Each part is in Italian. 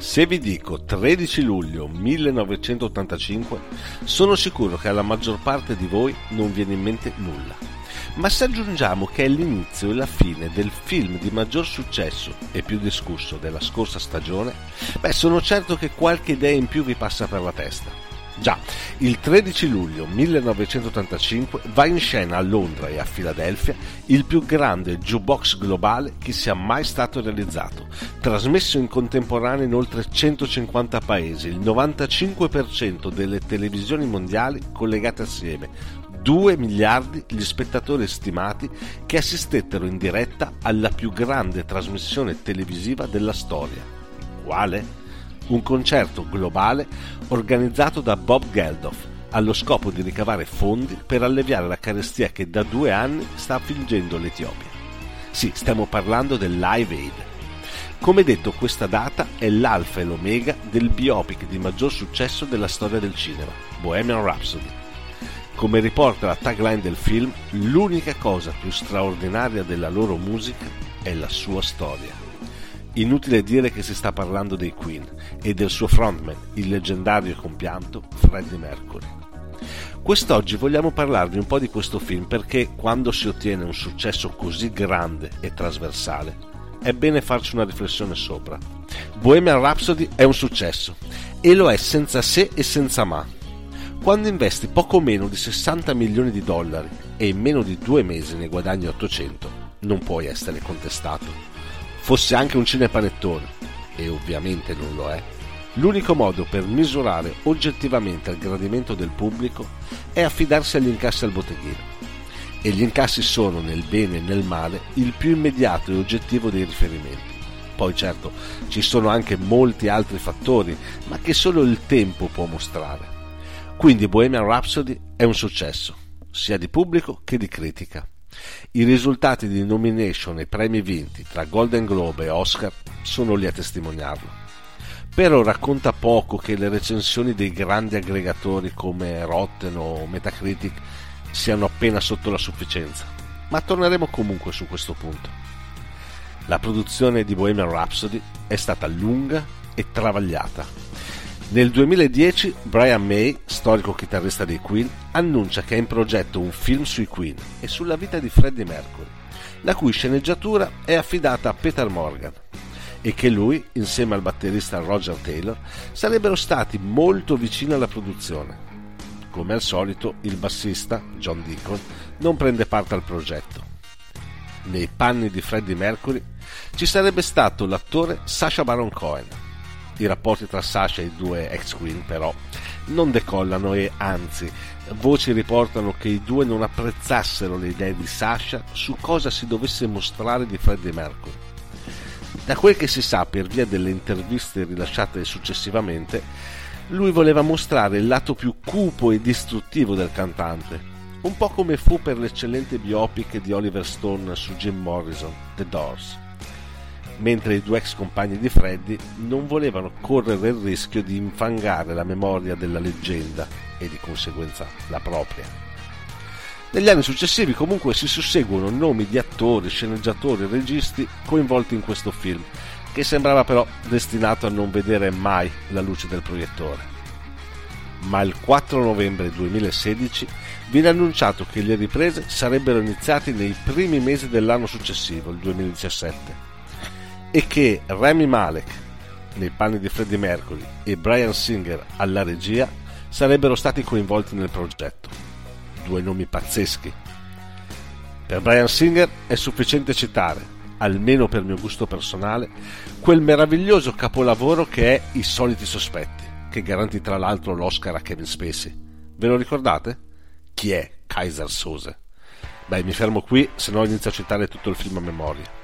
Se vi dico 13 luglio 1985, sono sicuro che alla maggior parte di voi non viene in mente nulla. Ma se aggiungiamo che è l'inizio e la fine del film di maggior successo e più discusso della scorsa stagione, beh, sono certo che qualche idea in più vi passa per la testa. Già, il 13 luglio 1985 va in scena a Londra e a Filadelfia il più grande jukebox globale che sia mai stato realizzato, trasmesso in contemporanea in oltre 150 paesi, il 95% delle televisioni mondiali collegate assieme, 2 miliardi gli spettatori stimati che assistettero in diretta alla più grande trasmissione televisiva della storia. Quale? Un concerto globale organizzato da Bob Geldof allo scopo di ricavare fondi per alleviare la carestia che da due anni sta affliggendo l'Etiopia. Sì, stiamo parlando del Live Aid. Come detto, questa data è l'alfa e l'omega del biopic di maggior successo della storia del cinema, Bohemian Rhapsody. Come riporta la tagline del film, l'unica cosa più straordinaria della loro musica è la sua storia. Inutile dire che si sta parlando dei Queen e del suo frontman, il leggendario e compianto Freddie Mercury. Quest'oggi vogliamo parlarvi un po' di questo film perché quando si ottiene un successo così grande e trasversale è bene farci una riflessione sopra. Bohemian Rhapsody è un successo e lo è senza se e senza ma. Quando investi poco meno di 60 milioni di dollari e in meno di due mesi ne guadagni 800, non puoi essere contestato fosse anche un cinepanettone, e ovviamente non lo è, l'unico modo per misurare oggettivamente il gradimento del pubblico è affidarsi agli incassi al botteghino. E gli incassi sono, nel bene e nel male, il più immediato e oggettivo dei riferimenti. Poi certo ci sono anche molti altri fattori, ma che solo il tempo può mostrare. Quindi Bohemian Rhapsody è un successo, sia di pubblico che di critica. I risultati di nomination e premi vinti tra Golden Globe e Oscar sono lì a testimoniarlo. Però racconta poco che le recensioni dei grandi aggregatori come Rotten o Metacritic siano appena sotto la sufficienza, ma torneremo comunque su questo punto. La produzione di Bohemian Rhapsody è stata lunga e travagliata nel 2010 Brian May, storico chitarrista dei Queen, annuncia che è in progetto un film sui Queen e sulla vita di Freddie Mercury, la cui sceneggiatura è affidata a Peter Morgan e che lui, insieme al batterista Roger Taylor, sarebbero stati molto vicini alla produzione. Come al solito, il bassista, John Deacon, non prende parte al progetto. Nei panni di Freddie Mercury ci sarebbe stato l'attore Sacha Baron Cohen, i rapporti tra Sasha e i due ex Queen però non decollano e anzi voci riportano che i due non apprezzassero le idee di Sasha su cosa si dovesse mostrare di Freddie Mercury. Da quel che si sa per via delle interviste rilasciate successivamente, lui voleva mostrare il lato più cupo e distruttivo del cantante, un po' come fu per l'eccellente biopic di Oliver Stone su Jim Morrison, The Doors mentre i due ex compagni di Freddy non volevano correre il rischio di infangare la memoria della leggenda e di conseguenza la propria. Negli anni successivi comunque si susseguono nomi di attori, sceneggiatori e registi coinvolti in questo film, che sembrava però destinato a non vedere mai la luce del proiettore. Ma il 4 novembre 2016 viene annunciato che le riprese sarebbero iniziate nei primi mesi dell'anno successivo, il 2017 e che Remy Malek nei panni di Freddie Mercury e Brian Singer alla regia sarebbero stati coinvolti nel progetto. Due nomi pazzeschi. Per Brian Singer è sufficiente citare, almeno per mio gusto personale, quel meraviglioso capolavoro che è I soliti sospetti, che garantì tra l'altro l'Oscar a Kevin Spacey. Ve lo ricordate? Chi è Kaiser Sose? Beh, mi fermo qui, se no inizio a citare tutto il film a memoria.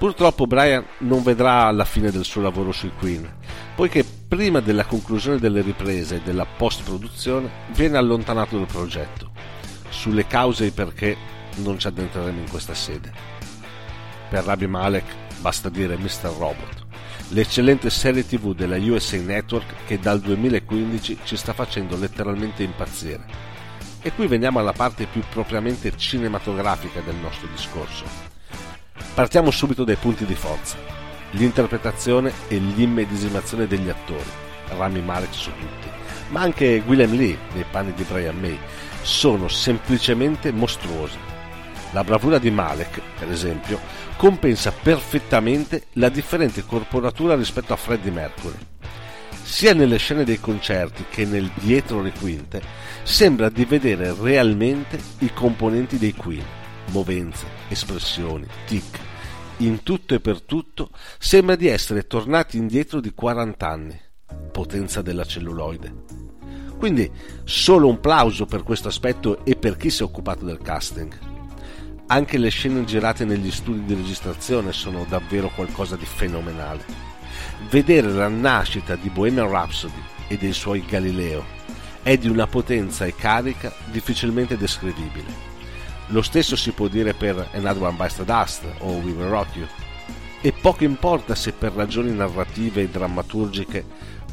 Purtroppo Brian non vedrà la fine del suo lavoro sui Queen, poiché prima della conclusione delle riprese e della post-produzione viene allontanato dal progetto. Sulle cause e i perché non ci addentreremo in questa sede. Per Rabi Malek basta dire Mr. Robot, l'eccellente serie tv della USA Network che dal 2015 ci sta facendo letteralmente impazzire. E qui veniamo alla parte più propriamente cinematografica del nostro discorso Partiamo subito dai punti di forza. L'interpretazione e l'immedesimazione degli attori, Rami Malek su tutti, ma anche Willem Lee nei panni di Brian May, sono semplicemente mostruosi. La bravura di Malek, per esempio, compensa perfettamente la differente corporatura rispetto a Freddie Mercury. Sia nelle scene dei concerti che nel dietro le quinte, sembra di vedere realmente i componenti dei Queen movenze, espressioni, tic. In tutto e per tutto sembra di essere tornati indietro di 40 anni. Potenza della celluloide. Quindi solo un plauso per questo aspetto e per chi si è occupato del casting. Anche le scene girate negli studi di registrazione sono davvero qualcosa di fenomenale. Vedere la nascita di Bohemian Rhapsody e dei suoi Galileo è di una potenza e carica difficilmente descrivibile lo stesso si può dire per Another One Bites the Dust o We Will Rock You. E poco importa se per ragioni narrative e drammaturgiche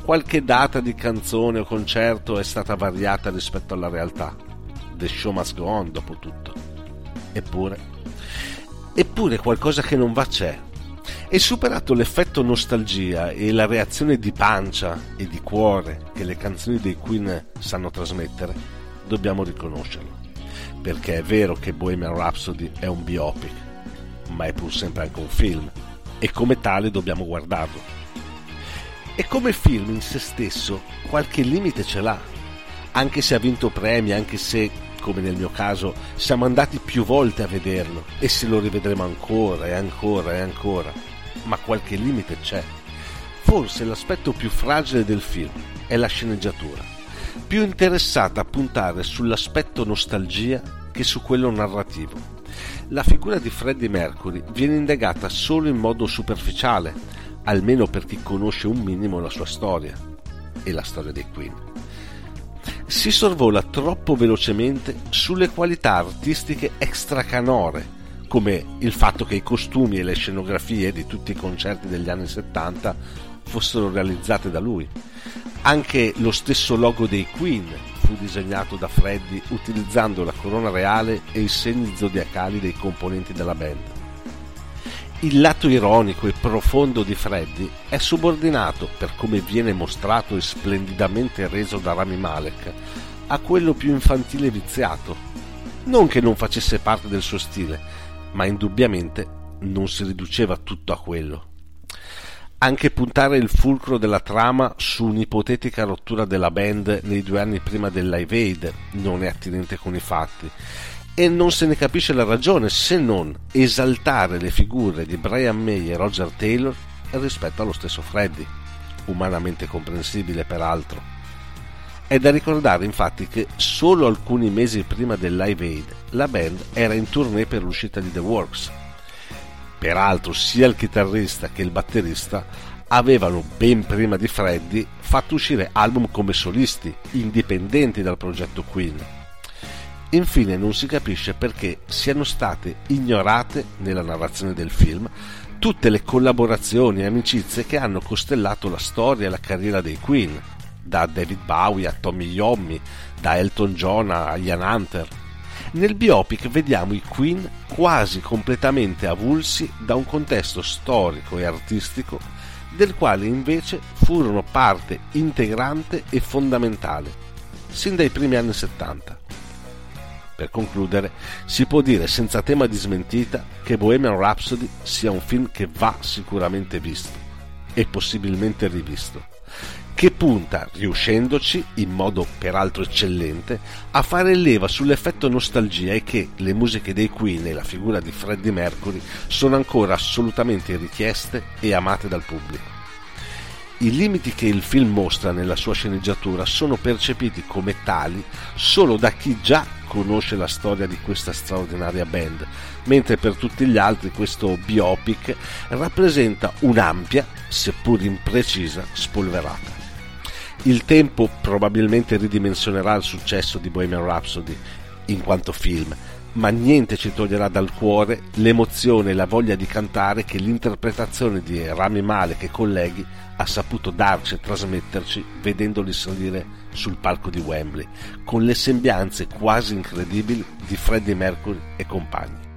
qualche data di canzone o concerto è stata variata rispetto alla realtà. The show must go on, dopo tutto. Eppure, eppure qualcosa che non va c'è. E superato l'effetto nostalgia e la reazione di pancia e di cuore che le canzoni dei Queen sanno trasmettere, dobbiamo riconoscerlo perché è vero che Bohemian Rhapsody è un biopic, ma è pur sempre anche un film e come tale dobbiamo guardarlo. E come film in se stesso qualche limite ce l'ha, anche se ha vinto premi, anche se, come nel mio caso, siamo andati più volte a vederlo e se lo rivedremo ancora e ancora e ancora, ma qualche limite c'è. Forse l'aspetto più fragile del film è la sceneggiatura più interessata a puntare sull'aspetto nostalgia che su quello narrativo. La figura di Freddie Mercury viene indagata solo in modo superficiale, almeno per chi conosce un minimo la sua storia e la storia dei Queen. Si sorvola troppo velocemente sulle qualità artistiche extracanore, come il fatto che i costumi e le scenografie di tutti i concerti degli anni 70 fossero realizzate da lui, anche lo stesso logo dei Queen fu disegnato da Freddy utilizzando la corona reale e i segni zodiacali dei componenti della band. Il lato ironico e profondo di Freddy è subordinato, per come viene mostrato e splendidamente reso da Rami Malek, a quello più infantile e viziato. Non che non facesse parte del suo stile, ma indubbiamente non si riduceva tutto a quello anche puntare il fulcro della trama su un'ipotetica rottura della band nei due anni prima del Live Aid non è attinente con i fatti e non se ne capisce la ragione se non esaltare le figure di Brian May e Roger Taylor rispetto allo stesso Freddy, umanamente comprensibile peraltro. È da ricordare infatti che solo alcuni mesi prima del Live Aid la band era in tournée per l'uscita di The Works Peraltro sia il chitarrista che il batterista avevano ben prima di Freddy fatto uscire album come solisti, indipendenti dal progetto Queen. Infine non si capisce perché siano state ignorate nella narrazione del film tutte le collaborazioni e amicizie che hanno costellato la storia e la carriera dei Queen, da David Bowie a Tommy Yommi, da Elton John a Ian Hunter. Nel biopic vediamo i Queen quasi completamente avulsi da un contesto storico e artistico del quale invece furono parte integrante e fondamentale, sin dai primi anni 70. Per concludere, si può dire senza tema di smentita che Bohemian Rhapsody sia un film che va sicuramente visto e possibilmente rivisto che punta, riuscendoci, in modo peraltro eccellente, a fare leva sull'effetto nostalgia e che le musiche dei Queen e la figura di Freddie Mercury sono ancora assolutamente richieste e amate dal pubblico. I limiti che il film mostra nella sua sceneggiatura sono percepiti come tali solo da chi già conosce la storia di questa straordinaria band, mentre per tutti gli altri questo biopic rappresenta un'ampia, seppur imprecisa, spolverata. Il tempo probabilmente ridimensionerà il successo di Bohemian Rhapsody in quanto film, ma niente ci toglierà dal cuore l'emozione e la voglia di cantare che l'interpretazione di Rami Malek e colleghi ha saputo darci e trasmetterci vedendoli salire sul palco di Wembley, con le sembianze quasi incredibili di Freddie Mercury e compagni.